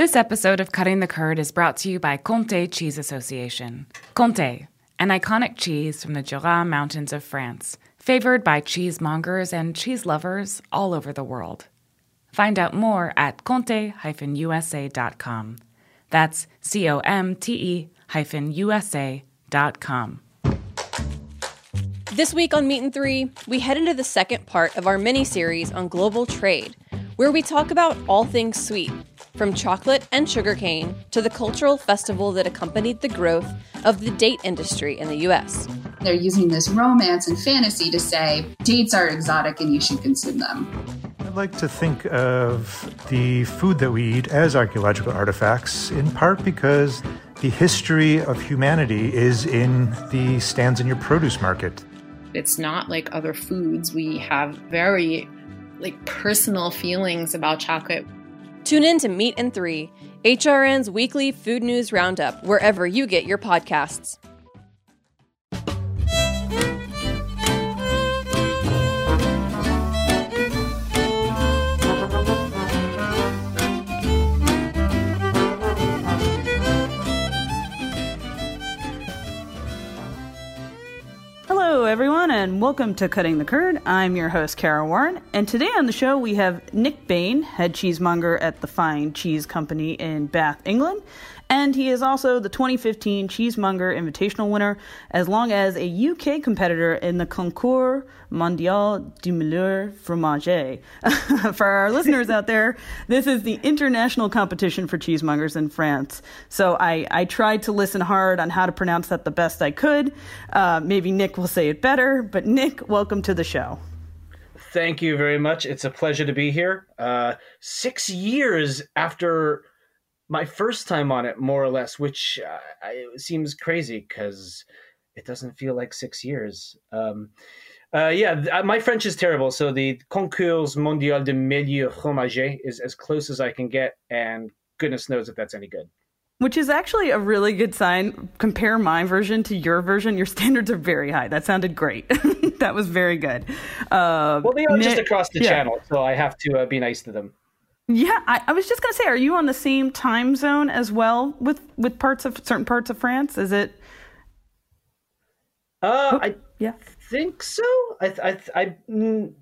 This episode of Cutting the Curd is brought to you by Comté Cheese Association. Comté, an iconic cheese from the Jura Mountains of France, favored by cheesemongers and cheese lovers all over the world. Find out more at comte-usa.com. That's C O M T E hyphen USA.com. This week on Meat and Three, we head into the second part of our mini series on global trade, where we talk about all things sweet, from chocolate and sugarcane to the cultural festival that accompanied the growth of the date industry in the US. They're using this romance and fantasy to say dates are exotic and you should consume them. I like to think of the food that we eat as archaeological artifacts, in part because the history of humanity is in the stands in your produce market. It's not like other foods. We have very like personal feelings about chocolate. Tune in to Meat and Three, HRN's weekly food news roundup, wherever you get your podcasts. Hello, everyone, and welcome to Cutting the Curd. I'm your host, Kara Warren, and today on the show we have Nick Bayne, head cheesemonger at the Fine Cheese Company in Bath, England, and he is also the 2015 Cheesemonger Invitational winner, as long as a UK competitor in the Concours Mondial du Meilleur Fromager. for our listeners out there, this is the international competition for cheesemongers in France. So I, I tried to listen hard on how to pronounce that the best I could. Uh, maybe Nick will say it better, but Nick, welcome to the show. Thank you very much. It's a pleasure to be here. Uh, six years after my first time on it, more or less, which uh, I, seems crazy because it doesn't feel like six years. Um, uh, yeah, uh, my French is terrible, so the Concours Mondial de Meilleur Fromager is as close as I can get, and goodness knows if that's any good. Which is actually a really good sign. Compare my version to your version. Your standards are very high. That sounded great. that was very good. Uh, well, they are just across the yeah. channel, so I have to uh, be nice to them. Yeah, I, I was just gonna say, are you on the same time zone as well with with parts of certain parts of France? Is it? Uh, I yeah think so. I I I. Mm,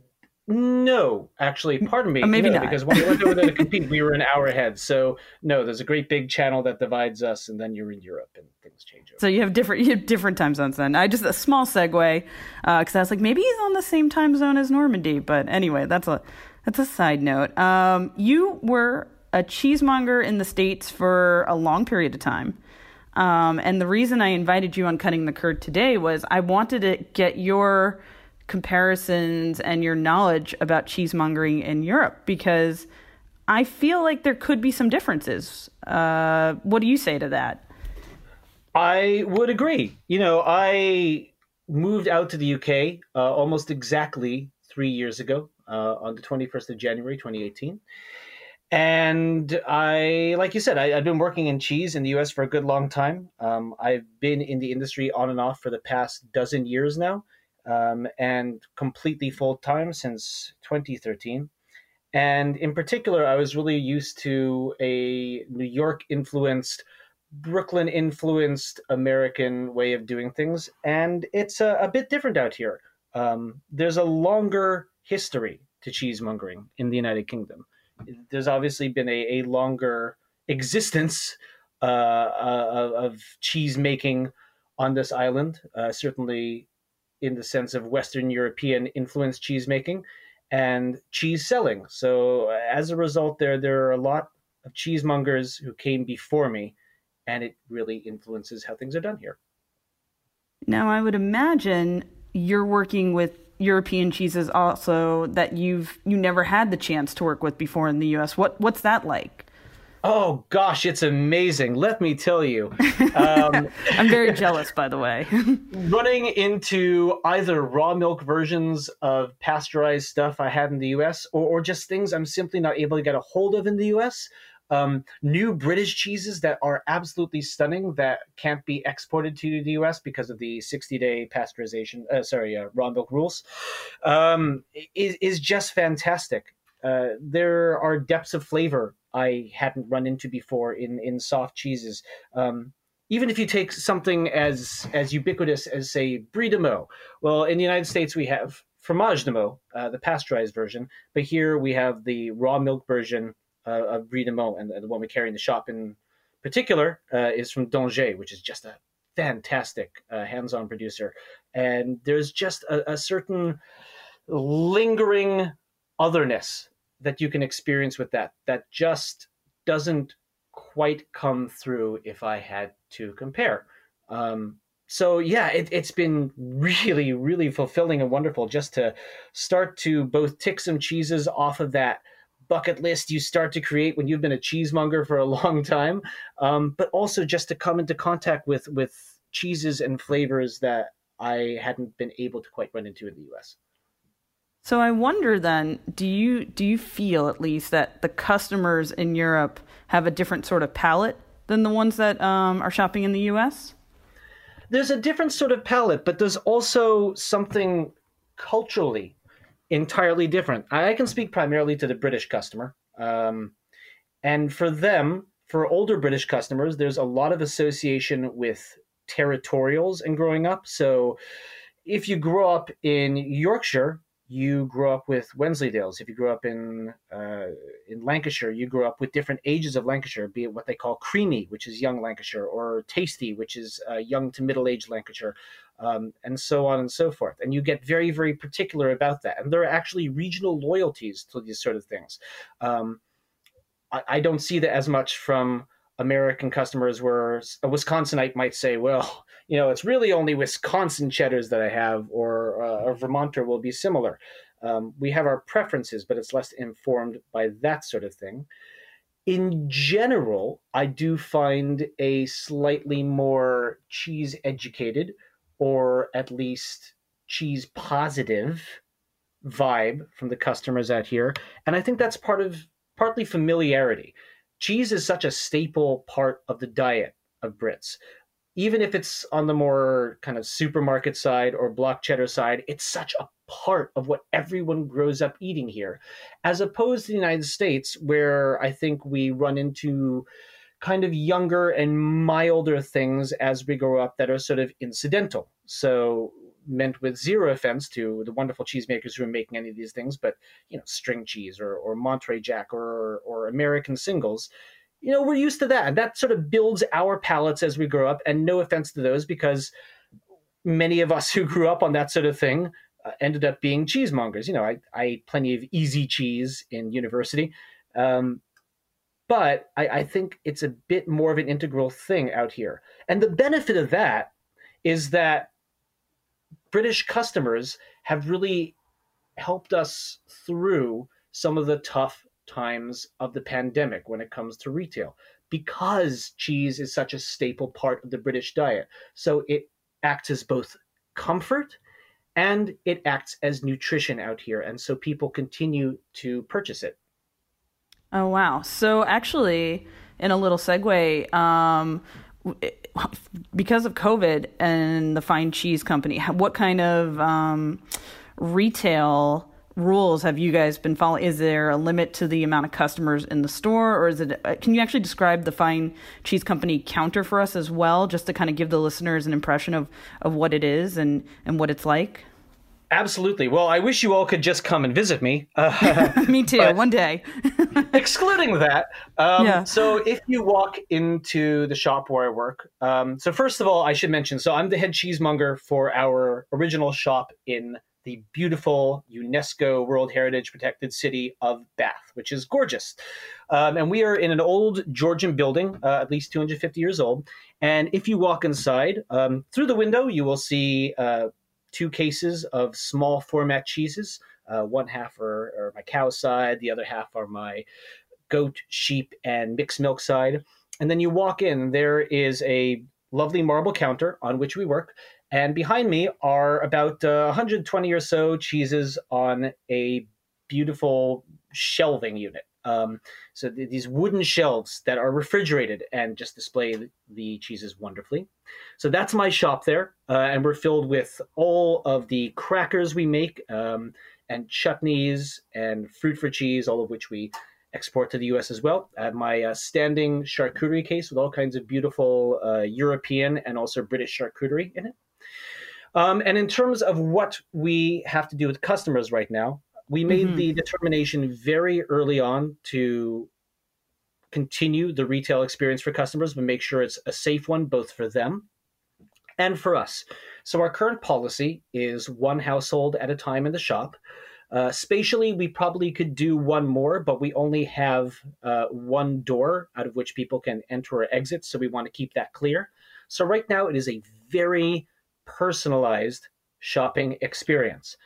no, actually, pardon me. Or maybe no, not. Because when we went over there to compete, we were an hour ahead. So no, there's a great big channel that divides us, and then you're in Europe, and things change. Over. So you have different you have different time zones. Then I just a small segue because uh, I was like, maybe he's on the same time zone as Normandy. But anyway, that's a that's a side note. Um, you were a cheesemonger in the States for a long period of time. Um, and the reason I invited you on Cutting the Curd today was I wanted to get your comparisons and your knowledge about cheesemongering in Europe because I feel like there could be some differences. Uh, what do you say to that? I would agree. You know, I moved out to the UK uh, almost exactly three years ago uh, on the 21st of January 2018. And I, like you said, I, have been working in cheese in the US for a good long time. Um, I've been in the industry on and off for the past dozen years now, um, and completely full time since 2013. And in particular, I was really used to a New York influenced, Brooklyn influenced American way of doing things. And it's a, a bit different out here. Um, there's a longer history to cheesemongering in the United Kingdom. There's obviously been a, a longer existence uh, uh, of cheese making on this island, uh, certainly in the sense of Western European influenced cheese making and cheese selling. So as a result, there there are a lot of cheesemongers who came before me, and it really influences how things are done here. Now, I would imagine you're working with European cheeses also that you've you never had the chance to work with before in the US. What what's that like? Oh gosh, it's amazing. Let me tell you. Um, I'm very jealous, by the way. running into either raw milk versions of pasteurized stuff I had in the US or, or just things I'm simply not able to get a hold of in the US um, new British cheeses that are absolutely stunning that can't be exported to the US because of the 60 day pasteurization, uh, sorry, uh, raw milk rules, um, is, is just fantastic. Uh, there are depths of flavor I hadn't run into before in in soft cheeses. Um, even if you take something as as ubiquitous as say brie de meaux, well, in the United States we have fromage de meaux, uh, the pasteurized version, but here we have the raw milk version uh, of brie de meaux, and the one we carry in the shop in particular uh, is from Donge, which is just a fantastic uh, hands-on producer, and there's just a, a certain lingering otherness that you can experience with that that just doesn't quite come through if I had to compare. Um, so yeah, it, has been really, really fulfilling and wonderful just to start to both tick some cheeses off of that bucket list you start to create when you've been a cheesemonger for a long time, um, but also just to come into contact with with cheeses and flavors that I hadn't been able to quite run into in the U.S. So I wonder then, do you do you feel at least that the customers in Europe have a different sort of palate than the ones that um, are shopping in the U.S.? There's a different sort of palate, but there's also something culturally entirely different. I can speak primarily to the British customer, um, and for them, for older British customers, there's a lot of association with territorials and growing up. So, if you grow up in Yorkshire, you grow up with Wensleydales. If you grew up in uh, in Lancashire, you grew up with different ages of Lancashire, be it what they call creamy, which is young Lancashire, or tasty, which is uh, young to middle aged Lancashire, um, and so on and so forth. And you get very, very particular about that. And there are actually regional loyalties to these sort of things. Um, I, I don't see that as much from American customers, where a Wisconsinite might say, well, you know, it's really only Wisconsin cheddars that I have, or uh, a Vermonter will be similar. Um, we have our preferences, but it's less informed by that sort of thing. In general, I do find a slightly more cheese educated, or at least cheese positive vibe from the customers out here, and I think that's part of partly familiarity. Cheese is such a staple part of the diet of Brits even if it's on the more kind of supermarket side or block cheddar side, it's such a part of what everyone grows up eating here, as opposed to the United States, where I think we run into kind of younger and milder things as we grow up that are sort of incidental. So meant with zero offense to the wonderful cheesemakers who are making any of these things, but you know, string cheese or, or Monterey Jack or or American singles you know, we're used to that. And that sort of builds our palates as we grow up. And no offense to those, because many of us who grew up on that sort of thing uh, ended up being cheesemongers. You know, I, I ate plenty of easy cheese in university. Um, but I, I think it's a bit more of an integral thing out here. And the benefit of that is that British customers have really helped us through some of the tough times of the pandemic when it comes to retail because cheese is such a staple part of the British diet. So it acts as both comfort and it acts as nutrition out here. And so people continue to purchase it. Oh, wow. So actually, in a little segue, um, because of COVID and the Fine Cheese Company, what kind of um, retail rules have you guys been following? Is there a limit to the amount of customers in the store, or is it? Uh, can you actually describe the Fine Cheese Company counter for us as well, just to kind of give the listeners an impression of of what it is and and what it's like? Absolutely. Well, I wish you all could just come and visit me. Uh, me too. One day. excluding that, um, yeah. so if you walk into the shop where I work, um, so first of all, I should mention, so I'm the head cheesemonger for our original shop in the beautiful UNESCO World Heritage Protected City of Bath, which is gorgeous. Um, and we are in an old Georgian building, uh, at least 250 years old. And if you walk inside, um, through the window, you will see uh, two cases of small format cheeses. Uh, one half are, are my cow side, the other half are my goat, sheep, and mixed milk side. And then you walk in, there is a lovely marble counter on which we work. And behind me are about uh, 120 or so cheeses on a beautiful shelving unit. Um, so th- these wooden shelves that are refrigerated and just display the cheeses wonderfully. So that's my shop there, uh, and we're filled with all of the crackers we make. Um, and chutneys and fruit for cheese, all of which we export to the US as well. I have my uh, standing charcuterie case with all kinds of beautiful uh, European and also British charcuterie in it. Um, and in terms of what we have to do with customers right now, we made mm-hmm. the determination very early on to continue the retail experience for customers, but make sure it's a safe one both for them and for us. So our current policy is one household at a time in the shop. Uh, spatially, we probably could do one more, but we only have uh, one door out of which people can enter or exit. So we want to keep that clear. So right now, it is a very personalized shopping experience.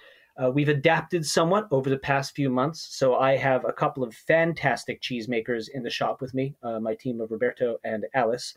Uh, we've adapted somewhat over the past few months. So I have a couple of fantastic cheesemakers in the shop with me, uh, my team of Roberto and Alice.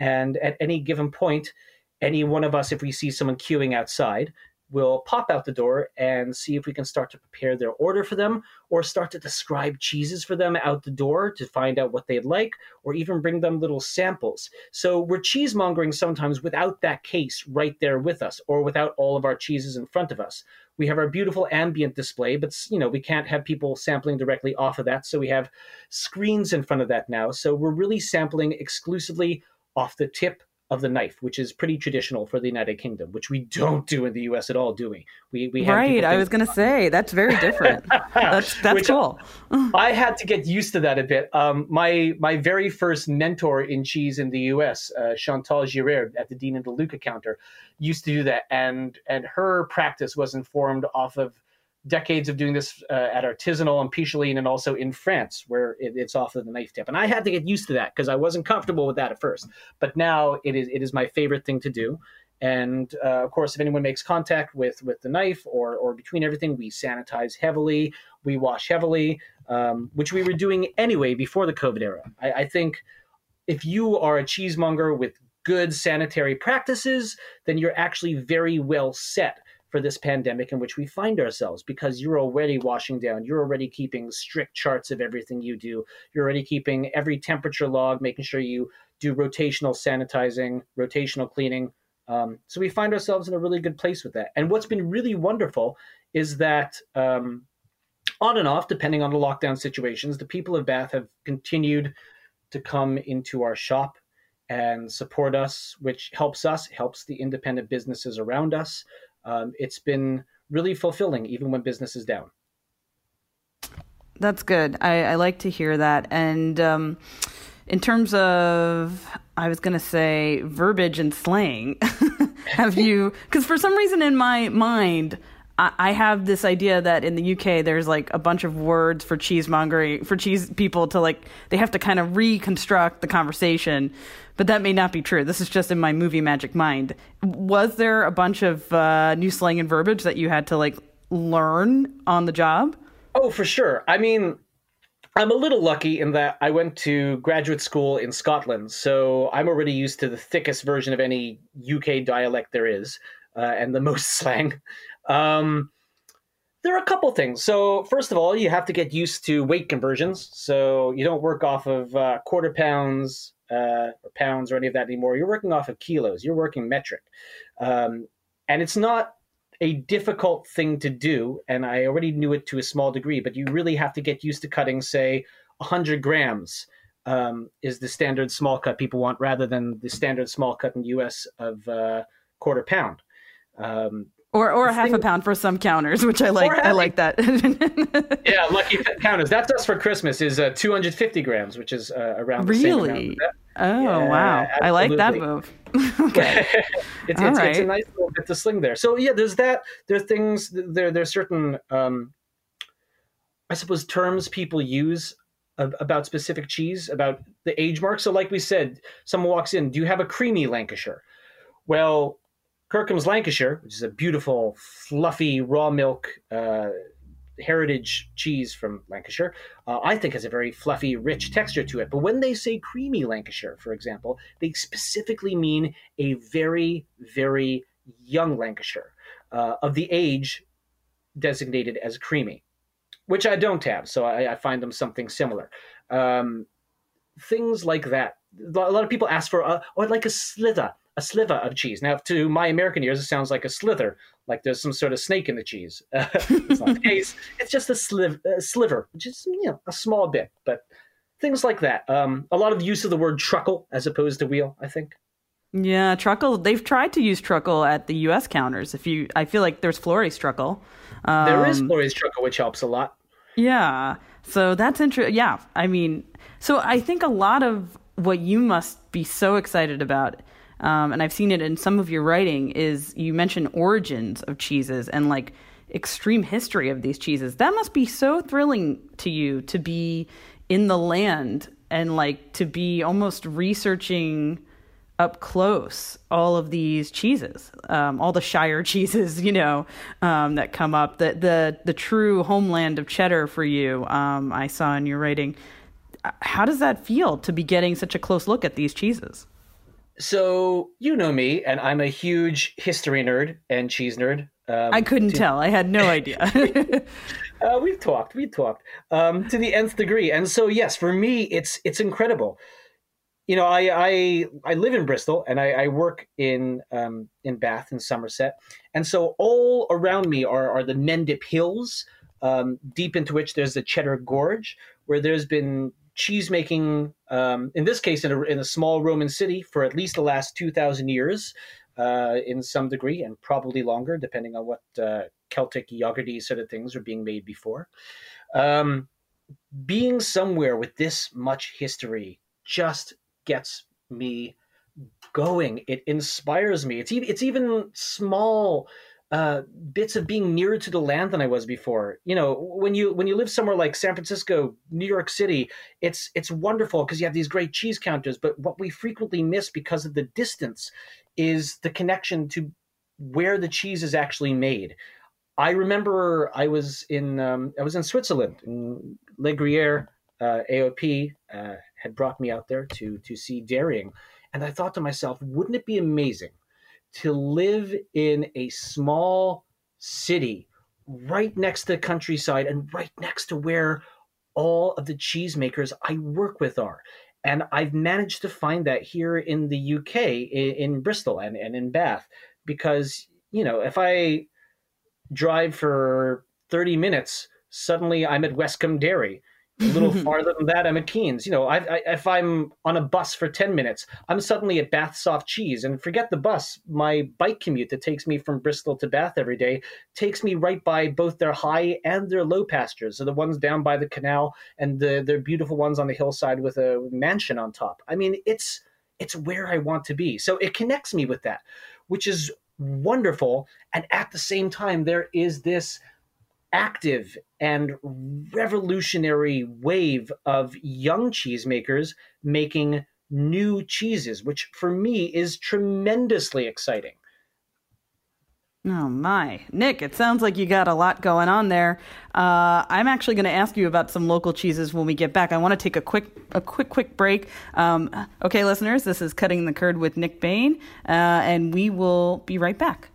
And at any given point, any one of us, if we see someone queuing outside, will pop out the door and see if we can start to prepare their order for them or start to describe cheeses for them out the door to find out what they'd like or even bring them little samples. So we're cheesemongering sometimes without that case right there with us or without all of our cheeses in front of us. We have our beautiful ambient display, but you know, we can't have people sampling directly off of that, so we have screens in front of that now. So we're really sampling exclusively off the tip of the knife, which is pretty traditional for the United Kingdom, which we don't do in the U.S. at all, do we? We we right. I was going to say that's very different. that's that's cool. I had to get used to that a bit. Um, my my very first mentor in cheese in the U.S., uh, Chantal Girard at the Dean and DeLuca counter, used to do that, and and her practice was informed off of decades of doing this uh, at Artisanal and Picholine and also in France, where it, it's off of the knife tip. And I had to get used to that because I wasn't comfortable with that at first. But now it is it is my favorite thing to do. And uh, of course, if anyone makes contact with with the knife or or between everything, we sanitize heavily, we wash heavily, um, which we were doing anyway before the COVID era. I, I think if you are a cheesemonger with good sanitary practices, then you're actually very well set for this pandemic in which we find ourselves because you're already washing down, you're already keeping strict charts of everything you do, you're already keeping every temperature log, making sure you do rotational sanitizing, rotational cleaning. Um, so we find ourselves in a really good place with that. And what's been really wonderful is that um, on and off, depending on the lockdown situations, the people of Bath have continued to come into our shop and support us, which helps us, helps the independent businesses around us um, it's been really fulfilling even when business is down. That's good. I, I like to hear that. And um, in terms of, I was going to say verbiage and slang, have you, because for some reason in my mind, I have this idea that in the UK there's like a bunch of words for cheesemongering for cheese people to like they have to kind of reconstruct the conversation, but that may not be true. This is just in my movie magic mind. Was there a bunch of uh, new slang and verbiage that you had to like learn on the job? Oh, for sure. I mean, I'm a little lucky in that I went to graduate school in Scotland, so I'm already used to the thickest version of any UK dialect there is, uh, and the most slang. Um, there are a couple things. So, first of all, you have to get used to weight conversions. So, you don't work off of uh, quarter pounds uh, or pounds or any of that anymore. You're working off of kilos. You're working metric. Um, and it's not a difficult thing to do. And I already knew it to a small degree, but you really have to get used to cutting, say, 100 grams. Um, is the standard small cut people want rather than the standard small cut in the US of uh, quarter pound. Um, or or a half a pound for some counters, which I like. I like that. yeah, lucky counters. That's us for Christmas. Is uh, 250 grams, which is uh, around really. Oh yeah, wow! Absolutely. I like that move. okay, it's, it's, right. it's, a nice little bit to sling there. So yeah, there's that. There are things. There there's certain, um, I suppose, terms people use about specific cheese, about the age mark. So like we said, someone walks in. Do you have a creamy Lancashire? Well, Kirkham's Lancashire, which is a beautiful, fluffy raw milk uh, heritage cheese from Lancashire, uh, I think has a very fluffy, rich texture to it. But when they say creamy Lancashire, for example, they specifically mean a very, very young Lancashire uh, of the age designated as creamy, which I don't have. So I, I find them something similar. Um, things like that. A lot of people ask for, a, oh, I'd like a slither a sliver of cheese. Now, to my American ears, it sounds like a slither, like there's some sort of snake in the cheese. it's not the case. It's just a, sliv- a sliver, just you know, a small bit. But things like that. Um, a lot of use of the word truckle as opposed to wheel. I think. Yeah, truckle. They've tried to use truckle at the U.S. counters. If you, I feel like there's Flory's truckle. Um, there is Flory's truckle, which helps a lot. Yeah. So that's interesting. Yeah. I mean, so I think a lot of what you must be so excited about, um, and I've seen it in some of your writing, is you mention origins of cheeses and like extreme history of these cheeses. That must be so thrilling to you to be in the land and like to be almost researching up close all of these cheeses, um, all the Shire cheeses, you know, um, that come up. The the the true homeland of cheddar for you. Um, I saw in your writing. How does that feel to be getting such a close look at these cheeses? So you know me, and I'm a huge history nerd and cheese nerd. Um, I couldn't to... tell. I had no idea. uh, we've talked. We've talked um, to the nth degree, and so yes, for me, it's it's incredible you know, I I, I live in Bristol and I, I work in um, in Bath in Somerset, and so all around me are are the Mendip Hills, um, deep into which there's the Cheddar Gorge, where there's been cheese making. Um, in this case, in a, in a small Roman city for at least the last two thousand years, uh, in some degree, and probably longer, depending on what uh, Celtic yogurty sort of things are being made before. Um, being somewhere with this much history just gets me going. It inspires me. It's even it's even small uh, bits of being nearer to the land than I was before. You know, when you when you live somewhere like San Francisco, New York City, it's it's wonderful because you have these great cheese counters. But what we frequently miss because of the distance is the connection to where the cheese is actually made. I remember I was in um, I was in Switzerland in Les Gruyere uh, AOP uh, had brought me out there to to see dairying, and I thought to myself, wouldn't it be amazing to live in a small city right next to the countryside and right next to where all of the cheesemakers I work with are. And I've managed to find that here in the UK, in, in Bristol and, and in Bath, because, you know, if I drive for 30 minutes, suddenly I'm at Westcombe Dairy a little farther than that, I'm at Keen's. You know, I, I, if I'm on a bus for 10 minutes, I'm suddenly at Bath Soft Cheese. And forget the bus, my bike commute that takes me from Bristol to Bath every day takes me right by both their high and their low pastures. So the ones down by the canal and the, their beautiful ones on the hillside with a mansion on top. I mean, it's it's where I want to be. So it connects me with that, which is wonderful. And at the same time, there is this active and revolutionary wave of young cheesemakers making new cheeses, which for me is tremendously exciting. Oh my, Nick! It sounds like you got a lot going on there. Uh, I'm actually going to ask you about some local cheeses when we get back. I want to take a quick, a quick, quick break. Um, okay, listeners, this is cutting the curd with Nick Bayne, uh, and we will be right back.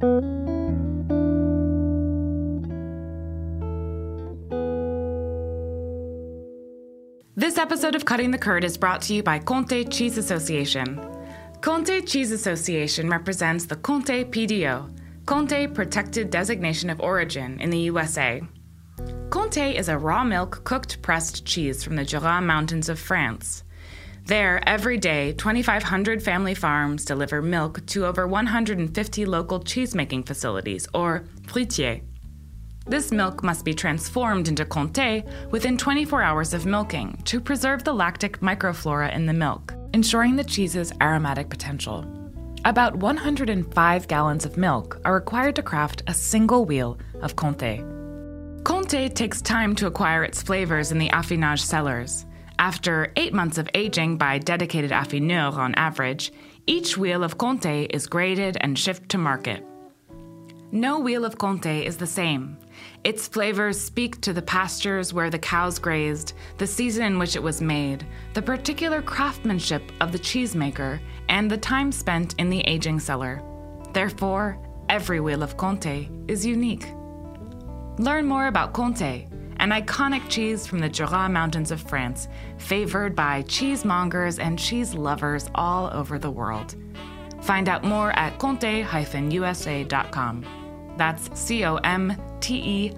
This episode of Cutting the Curd is brought to you by Comté Cheese Association. Comté Cheese Association represents the Comté PDO, Comté Protected Designation of Origin in the USA. Comté is a raw milk cooked pressed cheese from the Jura Mountains of France. There, every day, 2,500 family farms deliver milk to over 150 local cheesemaking facilities, or fruitières. This milk must be transformed into comté within 24 hours of milking to preserve the lactic microflora in the milk, ensuring the cheese's aromatic potential. About 105 gallons of milk are required to craft a single wheel of comté. Comté takes time to acquire its flavors in the affinage cellars. After eight months of aging by dedicated affineurs on average, each wheel of Comté is graded and shipped to market. No wheel of Comté is the same. Its flavors speak to the pastures where the cows grazed, the season in which it was made, the particular craftsmanship of the cheesemaker, and the time spent in the aging cellar. Therefore, every wheel of Comté is unique. Learn more about Comté an iconic cheese from the Jura Mountains of France, favored by cheesemongers and cheese lovers all over the world. Find out more at comte-usa.com. That's C O M T E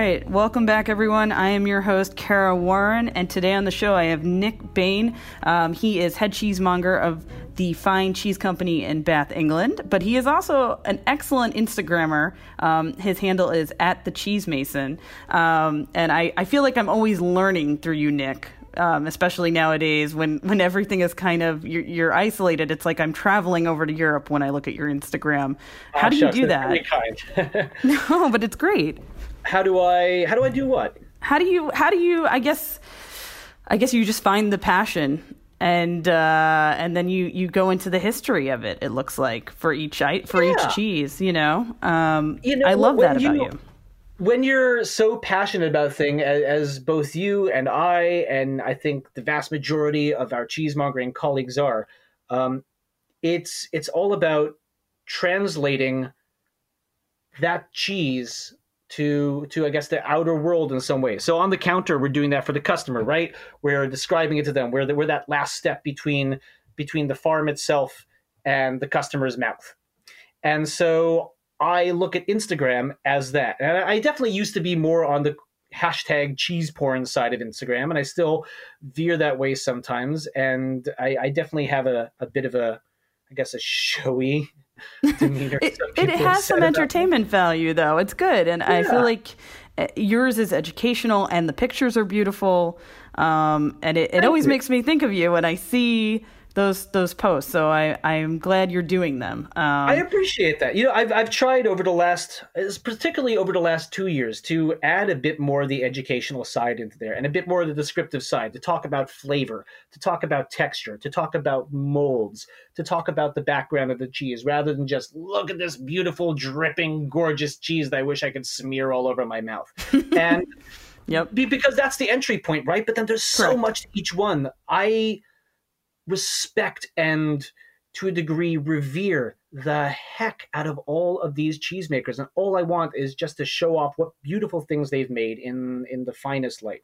right, welcome back, everyone. I am your host, Kara Warren, and today on the show I have Nick Bayne. Um, he is head cheesemonger of the Fine Cheese Company in Bath, England, but he is also an excellent Instagrammer. Um, his handle is at the Cheese Mason, um, and I, I feel like I'm always learning through you, Nick. Um, especially nowadays when, when everything is kind of you're, you're, isolated. It's like I'm traveling over to Europe when I look at your Instagram. How oh, do shucks, you do that? Really kind. no, but it's great. How do I how do I do what? How do you how do you I guess I guess you just find the passion and uh, and then you you go into the history of it. It looks like for each for yeah. each cheese, you know. Um, you know, I love that about you, you. When you're so passionate about a thing, as, as, both you and I, and I think the vast majority of our cheesemongering colleagues are, um, it's it's all about translating that cheese to to I guess the outer world in some way. So on the counter, we're doing that for the customer, right? We're describing it to them. We're the, we're that last step between between the farm itself and the customer's mouth. And so I look at Instagram as that. And I definitely used to be more on the hashtag cheese porn side of Instagram, and I still veer that way sometimes. And I, I definitely have a, a bit of a, I guess, a showy. it, it has some entertainment value, though. It's good, and yeah. I feel like eh, yours is educational, and the pictures are beautiful. Um, and it, it always makes me think of you when I see those those posts. So I I'm glad you're doing them. Um, I appreciate that. You know, I've I've tried over the last, particularly over the last two years, to add a bit more of the educational side into there, and a bit more of the descriptive side, to talk about flavor, to talk about texture, to talk about molds, to talk about the background of the cheese, rather than just look at this beautiful, dripping, gorgeous cheese that I wish I could smear all over my mouth. and Yep. Because that's the entry point, right? But then there's Correct. so much to each one. I respect and to a degree revere the heck out of all of these cheesemakers. And all i want is just to show off what beautiful things they've made in in the finest light.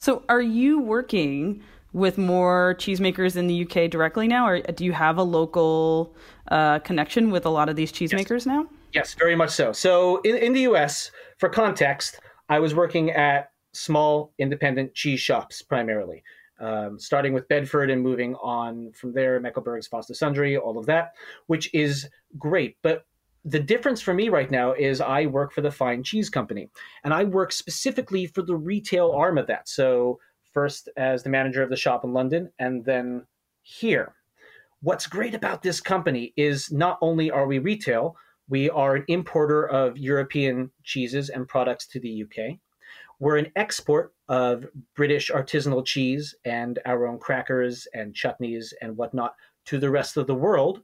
So are you working with more cheesemakers in the uk directly now or do you have a local uh, connection with a lot of these cheesemakers yes. now? Yes very much so. So in, in the us for context i was working at small independent cheese shops primarily um, starting with Bedford and moving on from there, Meckelburg's Foster Sundry, all of that, which is great. But the difference for me right now is I work for the Fine Cheese Company, and I work specifically for the retail arm of that. So, first as the manager of the shop in London, and then here. What's great about this company is not only are we retail, we are an importer of European cheeses and products to the UK. We're an export of British artisanal cheese and our own crackers and chutneys and whatnot to the rest of the world.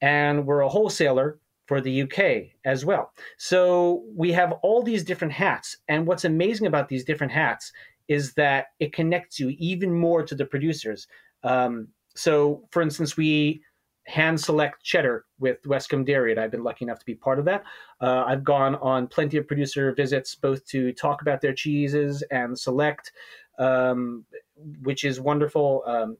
And we're a wholesaler for the UK as well. So we have all these different hats. And what's amazing about these different hats is that it connects you even more to the producers. Um, so, for instance, we hand select cheddar with Westcombe Dairy, and I've been lucky enough to be part of that. Uh, I've gone on plenty of producer visits, both to talk about their cheeses and select, um, which is wonderful. Um,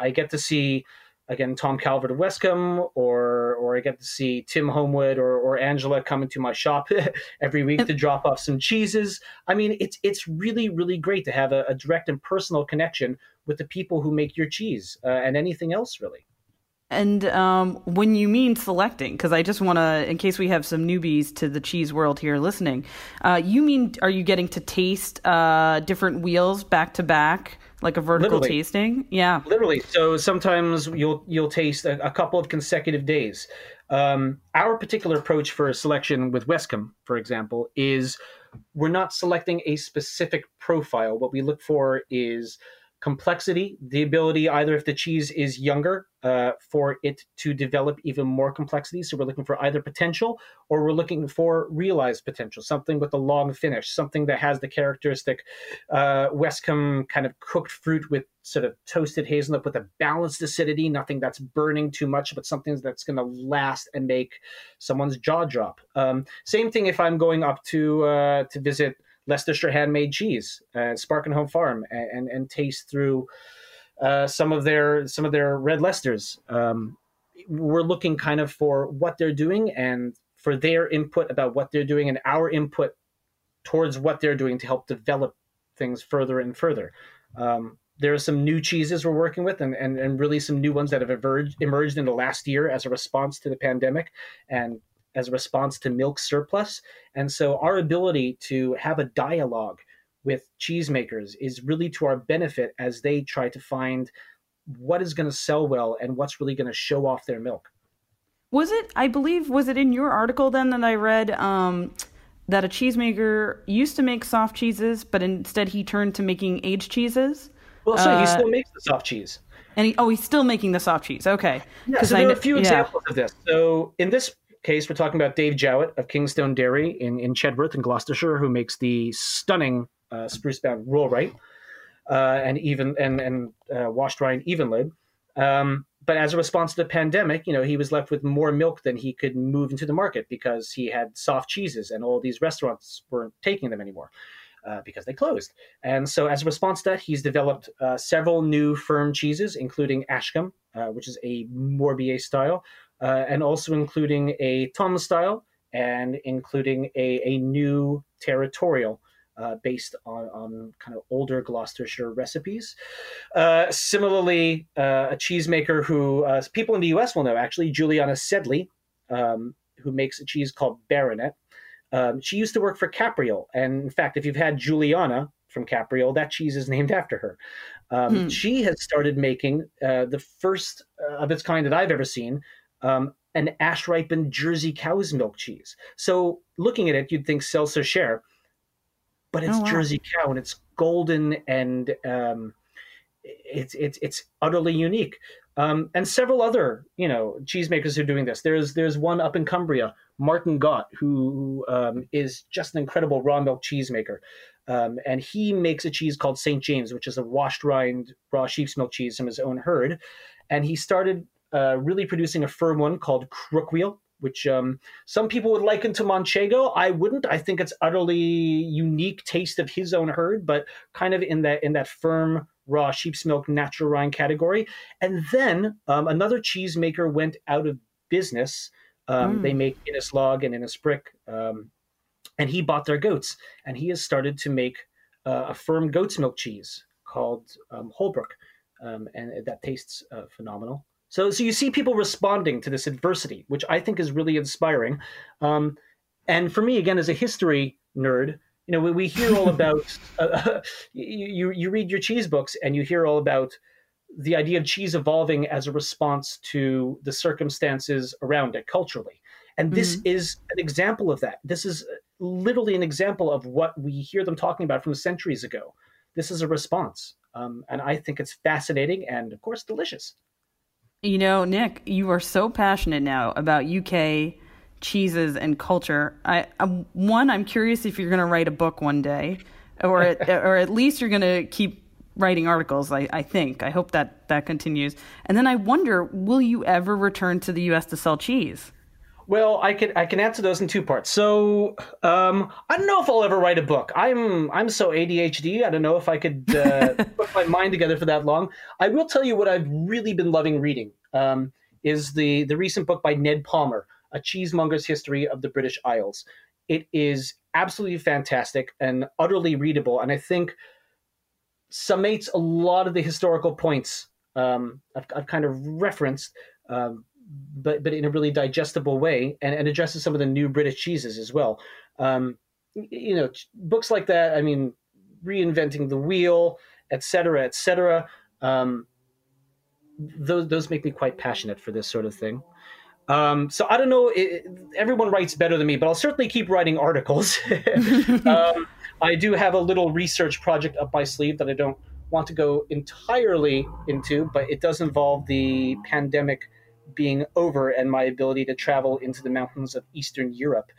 I get to see again Tom Calvert of Westcombe, or or I get to see Tim Homewood or, or Angela coming to my shop every week to drop off some cheeses. I mean, it's it's really really great to have a, a direct and personal connection with the people who make your cheese uh, and anything else really. And um, when you mean selecting, because I just want to, in case we have some newbies to the cheese world here listening, uh, you mean are you getting to taste uh, different wheels back to back, like a vertical Literally. tasting? Yeah, literally. So sometimes you'll you'll taste a, a couple of consecutive days. Um, our particular approach for selection with Westcombe, for example, is we're not selecting a specific profile. What we look for is complexity, the ability either if the cheese is younger, uh, for it to develop even more complexity. So we're looking for either potential or we're looking for realized potential, something with a long finish, something that has the characteristic uh, Westcombe kind of cooked fruit with sort of toasted hazelnut with a balanced acidity, nothing that's burning too much, but something that's going to last and make someone's jaw drop. Um, same thing if I'm going up to uh, to visit Leicestershire handmade cheese at Sparkenhoe Farm and, and, and taste through uh, some of their some of their red Leicesters. Um, we're looking kind of for what they're doing and for their input about what they're doing and our input towards what they're doing to help develop things further and further. Um, there are some new cheeses we're working with and, and, and really some new ones that have emerged, emerged in the last year as a response to the pandemic and as a response to milk surplus. And so our ability to have a dialogue with cheesemakers is really to our benefit as they try to find what is going to sell well and what's really going to show off their milk. Was it, I believe, was it in your article then that I read um, that a cheesemaker used to make soft cheeses, but instead he turned to making aged cheeses? Well, so uh, he still makes the soft cheese. And he, oh, he's still making the soft cheese. Okay. Yeah, so there I, are a few yeah. examples of this. So in this case, we're talking about Dave Jowett of King Stone Dairy in, in Chedworth in Gloucestershire, who makes the stunning uh, spruce bound Rollright uh, and even and and uh, washed rind Evenlode. Um, but as a response to the pandemic, you know, he was left with more milk than he could move into the market because he had soft cheeses, and all these restaurants weren't taking them anymore. Uh, because they closed. And so, as a response to that, he's developed uh, several new firm cheeses, including Ashcombe, uh, which is a Morbier style, uh, and also including a Tom style, and including a, a new territorial. Uh, based on, on kind of older Gloucestershire recipes. Uh, similarly, uh, a cheesemaker who uh, people in the US will know, actually, Juliana Sedli, um, who makes a cheese called Baronet. Um, she used to work for Capriole. And in fact, if you've had Juliana from Capriole, that cheese is named after her. Um, hmm. She has started making uh, the first of its kind that I've ever seen um, an ash ripened Jersey cow's milk cheese. So looking at it, you'd think Selles-sur-Cher, but it's oh, wow. Jersey cow and it's golden and um, it's it's it's utterly unique. Um, and several other you know cheesemakers are doing this. There's there's one up in Cumbria, Martin Gott, who um, is just an incredible raw milk cheesemaker. Um, and he makes a cheese called St. James, which is a washed rind raw sheep's milk cheese from his own herd. And he started uh, really producing a firm one called Crookwheel, which um, some people would liken to Manchego. I wouldn't. I think it's utterly unique taste of his own herd, but kind of in that in that firm raw sheep's milk natural rind category. And then um, another cheesemaker went out of business. Um, mm. They make Innes Log and Innisbrook, um, and he bought their goats, and he has started to make uh, a firm goat's milk cheese called um, Holbrook, um, and that tastes uh, phenomenal. So, so you see people responding to this adversity, which I think is really inspiring. Um, and for me, again, as a history nerd, you know, we, we hear all about uh, you. You read your cheese books, and you hear all about the idea of cheese evolving as a response to the circumstances around it culturally. And this mm-hmm. is an example of that. This is literally an example of what we hear them talking about from centuries ago. This is a response. Um, and I think it's fascinating and, of course, delicious. You know, Nick, you are so passionate now about UK cheeses and culture. I, I one, I'm curious if you're going to write a book one day, or at, or at least you're going to keep writing articles. I, I think. I hope that that continues. And then I wonder, will you ever return to the U.S. to sell cheese? Well, I can I can answer those in two parts. So um, I don't know if I'll ever write a book. I'm I'm so ADHD. I don't know if I could uh, put my mind together for that long. I will tell you what I've really been loving reading um, is the the recent book by Ned Palmer, A Cheesemonger's History of the British Isles. It is absolutely fantastic and utterly readable, and I think summates a lot of the historical points um, I've, I've, kind of referenced. Um, but but in a really digestible way, and, and addresses some of the new British cheeses as well. Um, you know, books like that. I mean, reinventing the wheel, etc., etc. Um, those those make me quite passionate for this sort of thing. Um, so I don't know. It, everyone writes better than me, but I'll certainly keep writing articles. um, I do have a little research project up my sleeve that I don't want to go entirely into, but it does involve the pandemic being over and my ability to travel into the mountains of Eastern Europe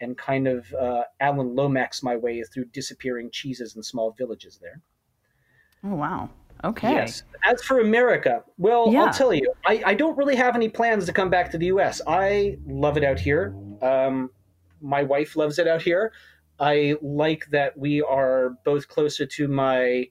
and kind of uh, Alan Lomax my way through disappearing cheeses and small villages there. Oh, wow. Okay. Yes. As for America, well, Yeah. I'll tell you, I, I don't really have any plans to come back to the U.S. I love it out here. Um, my wife loves it out here. I like that we are both closer to my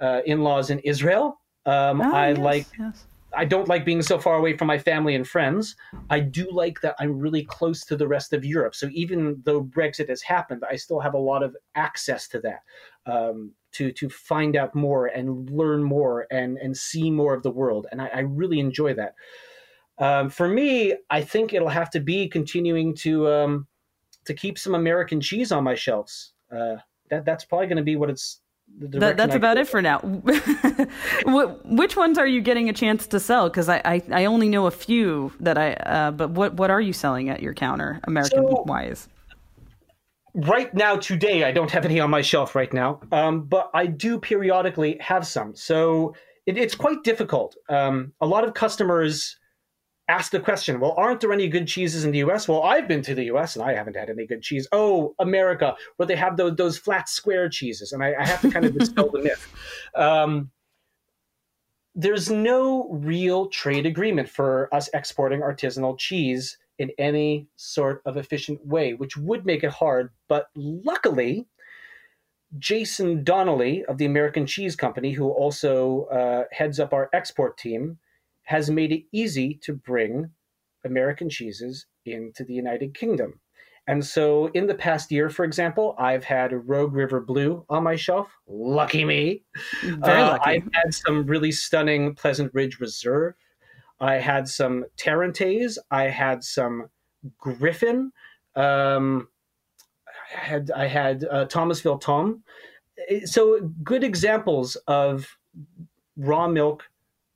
uh, in-laws in Israel. Um, Ah, I yes, like yes. I don't like being so far away from my family and friends. I do like that I'm really close to the rest of Europe. So even though Brexit has happened, I still have a lot of access to that, um, to to find out more and learn more and and see more of the world. And I, I really enjoy that. Um, for me, I think it'll have to be continuing to um, to keep some American cheese on my shelves. Uh, that that's probably going to be what it's. That, that's I about it for now. Which ones are you getting a chance to sell? Because I, I, I only know a few that I. Uh, but what what are you selling at your counter, American So- wise? Right now today i don't have any on my shelf right now um, but i do periodically have some. So it, it's quite difficult. Um, a lot of customers ask the question well aren't there any good cheeses in the us well i've been to the us and i haven't had any good cheese. Oh america where they have those, those flat square cheeses and i, I have to kind of dispel the myth. Um, there's no real trade agreement for us exporting artisanal cheese in any sort of efficient way, which would make it hard. But luckily, Jason Donnelly of the American Cheese Company, who also uh, heads up our export team, has made it easy to bring American cheeses into the United Kingdom. And so, in the past year, for example, I've had Rogue River Blue on my shelf. Lucky me. Very Uh, lucky. I've had some really stunning Pleasant Ridge Reserve. I had some Tarentaise. I had some Griffin. Um, I had I had uh, Thomasville Tomme. Eh, So good examples of raw milk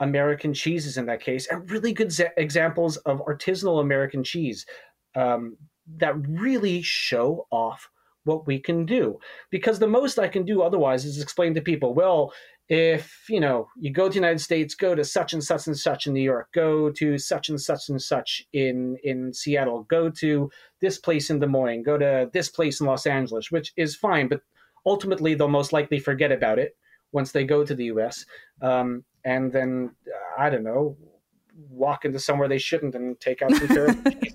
American cheeses in that case, and really good za- examples of artisanal American cheese um, that really show off what we can do. Because the most I can do otherwise is explain to people, well, if you know you go to the United States, go to such and such and such in New York, go to such and such and such in in Seattle, go to this place in Des Moines, go to this place in Los Angeles, which is fine, but ultimately they'll most likely forget about it once they go to the U.S. Um, and then I don't know, walk into somewhere they shouldn't and take out some terrible cheese.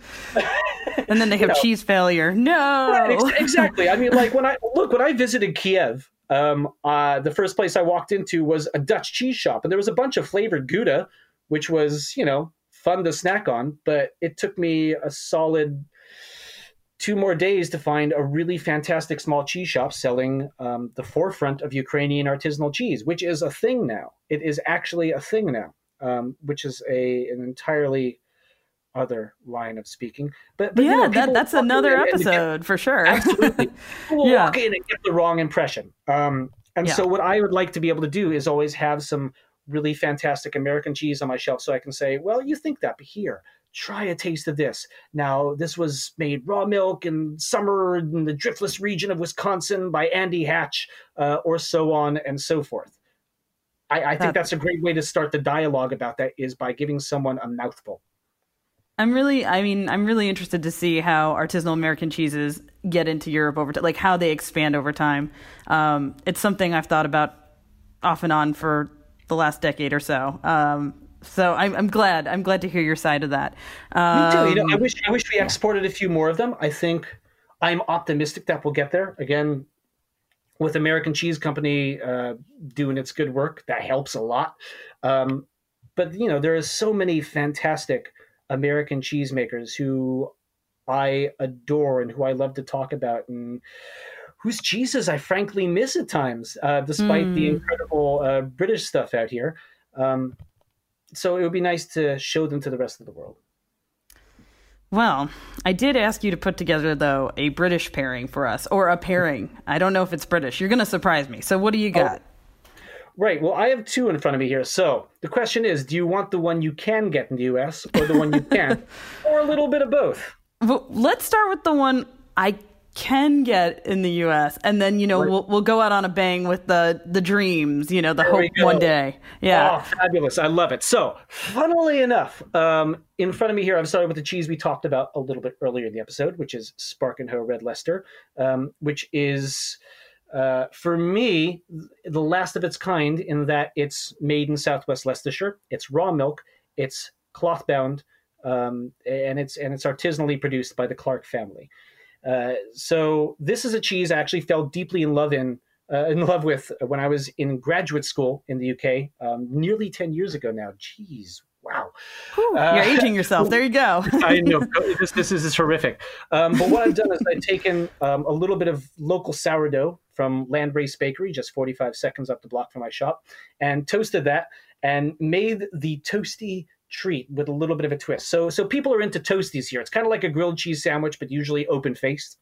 and then they have know. cheese failure. No. Right, ex- exactly. I mean, like when I look when I visited Kiev, um, uh, the first place I walked into was a Dutch cheese shop, and there was a bunch of flavored Gouda, which was you know fun to snack on. But it took me a solid two more days to find a really fantastic small cheese shop selling um, the forefront of Ukrainian artisanal cheese, which is a thing now. It is actually a thing now, um, which is a an entirely other line of speaking. But, but you yeah, know, that, that's another and get- episode for sure. Absolutely. People Yeah. walk in and get the wrong impression. Um, and Yeah. so, what I would like to be able to do is always have some really fantastic American cheese on my shelf so I can say, well, you think that, but here, try a taste of this. Now, this was made raw milk in summer in the driftless region of Wisconsin by Andy Hatch, uh, or so on and so forth. I, I think that's a great way to start the dialogue about that is by giving someone a mouthful. I'm really, I mean, I'm really interested to see how artisanal American cheeses get into Europe over time, like how they expand over time. Um, it's something I've thought about off and on for the last decade or so. Um, so I'm, I'm glad. I'm glad to hear your side of that. Um, Me too. You know, I wish I wish we exported a few more of them. I think I'm optimistic that we'll get there. Again, with American Cheese Company uh, doing its good work, that helps a lot. Um, but you know, there are so many fantastic American cheesemakers who I adore and who I love to talk about, and whose cheeses I frankly miss at times, uh, despite the Mm. incredible uh, British stuff out here. Um, so it would be nice to show them to the rest of the world. Well, I did ask you to put together though a British pairing for us, or a pairing. I don't know if it's British. You're going to surprise me. So what do you got? Right. Well, I have two in front of me here. So the question is do you want the one you can get in the US or the one you can't, or a little bit of both? Well, let's start with the one I can get in the U.S. And then you know Right. we'll we'll go out on a bang with the the dreams. You know, the There hope one day. Yeah. Oh, fabulous. I love it. So, funnily enough, um, in front of me here, I've started with the cheese we talked about a little bit earlier in the episode, which is Sparkenhoe Red Leicester, um, which is, uh, for me, the last of its kind in that it's made in Southwest Leicestershire. It's raw milk. It's cloth bound, um, and it's and it's artisanally produced by the Clark family. Uh, so this is a cheese I actually fell deeply in love in uh, in love with when I was in graduate school in the UK, um, nearly ten years ago now. Jeez, wow! Whew, Uh, You're aging yourself. There you go. I know this this is horrific. Um, but what I've done is I've taken um, a little bit of local sourdough from Landrace Bakery, just 45 seconds up the block from my shop, and toasted that and made the toasty treat with a little bit of a twist. So so people are into toasties here. It's kind of like a grilled cheese sandwich, but usually open faced.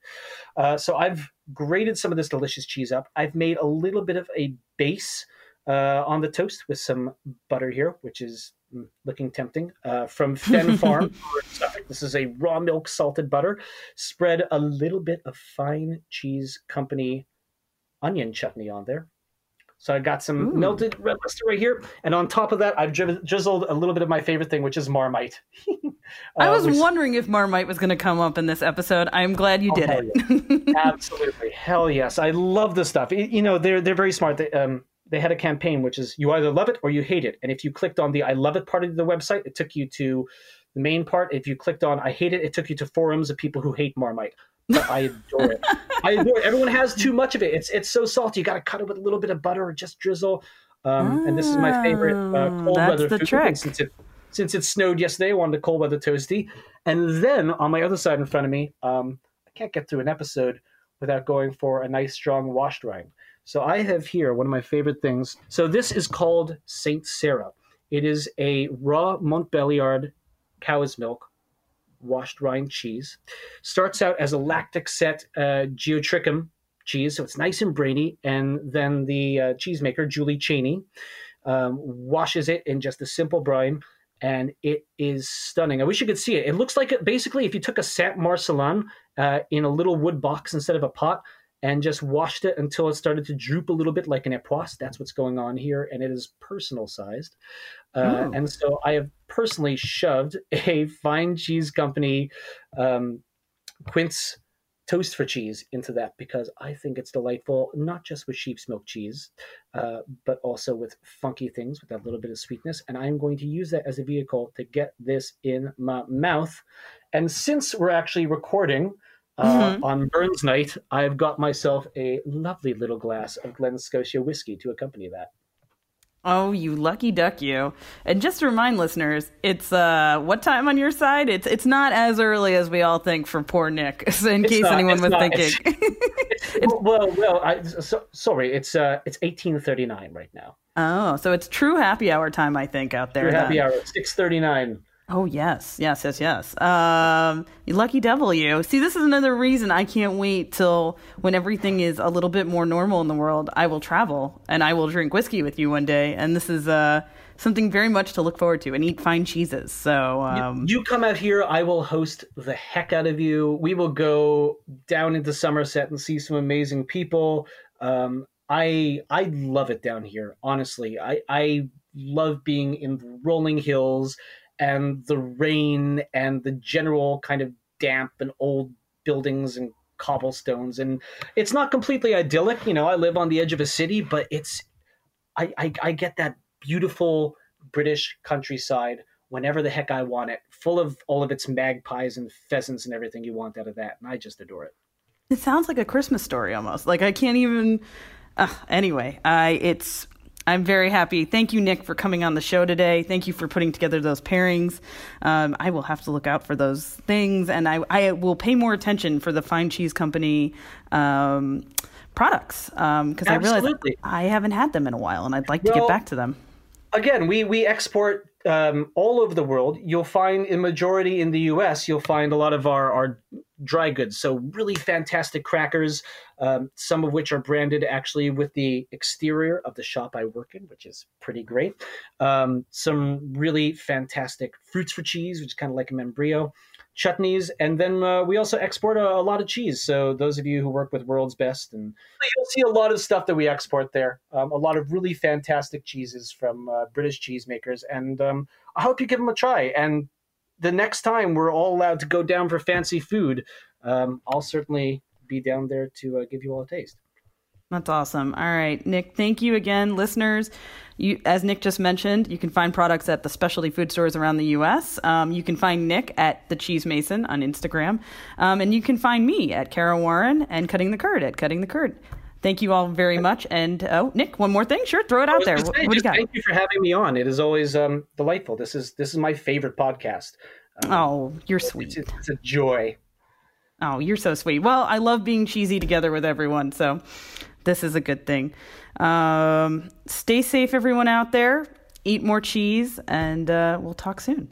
Uh, so I've grated some of this delicious cheese up. I've made a little bit of a base uh, on the toast with some butter here, which is mm, looking tempting, uh, from Fen Farm. This is a raw milk salted butter. Spread a little bit of fine cheese company onion chutney on there. So I got some Ooh. melted red Leicester right here, and on top of that, I've drizzled a little bit of my favorite thing, which is Marmite. I Uh, was which- wondering if Marmite was going to come up in this episode. I'm glad you Oh, did it. Absolutely, hell yes! I love this stuff. You know, they're they're very smart. They, um, they had a campaign which is you either love it or you hate it. And if you clicked on the "I love it" part of the website, it took you to the main part. If you clicked on "I hate it," it took you to forums of people who hate Marmite. But I adore it. I adore it. Everyone has too much of it. It's it's so salty. You got to cut it with a little bit of butter or just drizzle. Um, and this is my favorite uh, Ah, cold that's weather the food. trick. Since it since it snowed yesterday, I wanted a cold weather toasty. And then on my other side in front of me, um, I can't get through an episode without going for a nice strong washed rind. So I have here one of my favorite things. So this is called Saint Cera. It is a raw Montbéliard cow's milk washed rind cheese. Starts out as a lactic set uh, geotrichum cheese, so it's nice and brainy. And then the uh, cheesemaker, Julie Cheyney, um, washes it in just a simple brine, and it is stunning. I wish you could see it. It looks like it, basically if you took a Saint Marcellin uh, in a little wood box instead of a pot and just washed it until it started to droop a little bit like an Epoisses. That's what's going on here, and it is personal sized. Uh, and so I have personally shoved a fine cheese company um, quince toast for cheese into that because I think it's delightful, not just with sheep's milk cheese, uh, but also with funky things with that little bit of sweetness. And I'm going to use that as a vehicle to get this in my mouth. And since we're actually recording uh, Mhm. on Burns Night, I've got myself a lovely little glass of Glen Scotia whiskey to accompany that. Oh, you lucky duck, you! And just to remind listeners, it's uh, what time on your side? It's it's not as early as we all think for poor Nick. So in It's case not, anyone was not. thinking, well, well, I, so, sorry, it's uh, it's 1839 right now. oh, so it's true happy hour time, I think, out there. Your happy hour, 639. Oh yes, yes, yes, yes. Um, you lucky devil, you. See, this is another reason I can't wait till when everything is a little bit more normal in the world. I will travel and I will drink whiskey with you one day, and this is uh something very much to look forward to, and eat fine cheeses. So um, you come out here, I will host the heck out of you. We will go down into Somerset and see some amazing people. Um, I I love it down here. Honestly, I I love being in the rolling hills and the rain and the general kind of damp and old buildings and cobblestones. And it's not completely idyllic. You know, I live on the edge of a city, but it's I I, I get that beautiful British countryside whenever the heck I want it, full of all of its magpies and pheasants and everything you want out of that. And I just adore it. It sounds like a Christmas story almost. Like I can't even. Uh, anyway, I it's. I'm very happy. Thank you, Nick, for coming on the show today. Thank you for putting together those pairings. Um, I will have to look out for those things, and I, I will pay more attention for the Fine Cheese Company um, products because I realize I haven't had them in a while, and I'd like to get back to them. Again, we, we export um, all over the world. You'll find in majority in the U.S. You'll find a lot of our, our dry goods. So really fantastic crackers, um, some of which are branded actually with the exterior of the shop I work in, which is pretty great. Um, some really fantastic fruits for cheese, which is kind of like a membrillo. chutneys, and then uh, we also export a, a, lot of cheese. So those of you who work with World's Best, and you'll see a lot of stuff that we export there. Um, a lot of really fantastic cheeses from uh, British cheesemakers, and um, I hope you give them a try. And the next time we're all allowed to go down for fancy food, um, I'll certainly be down there to uh, give you all a taste. That's awesome. All right, Nick, thank you again, listeners. You, as Nick just mentioned, you can find products at the specialty food stores around the U.S. Um, you can find Nick at the Cheese Mason on Instagram, um, and you can find me at Kara Warren and Cutting the Curd at Cutting the Curd. Thank you all very much. And oh, Nick, one more thing. Sure, throw it out there. Say, what, what do you got? Thank you for having me on. It is always um, delightful. This is this is my favorite podcast. Um, oh, you're sweet. It's, it's a joy. Oh, you're so sweet. Well, I love being cheesy together with everyone. So this is a good thing. Um, stay safe, everyone out there. Eat more cheese, and uh, we'll talk soon.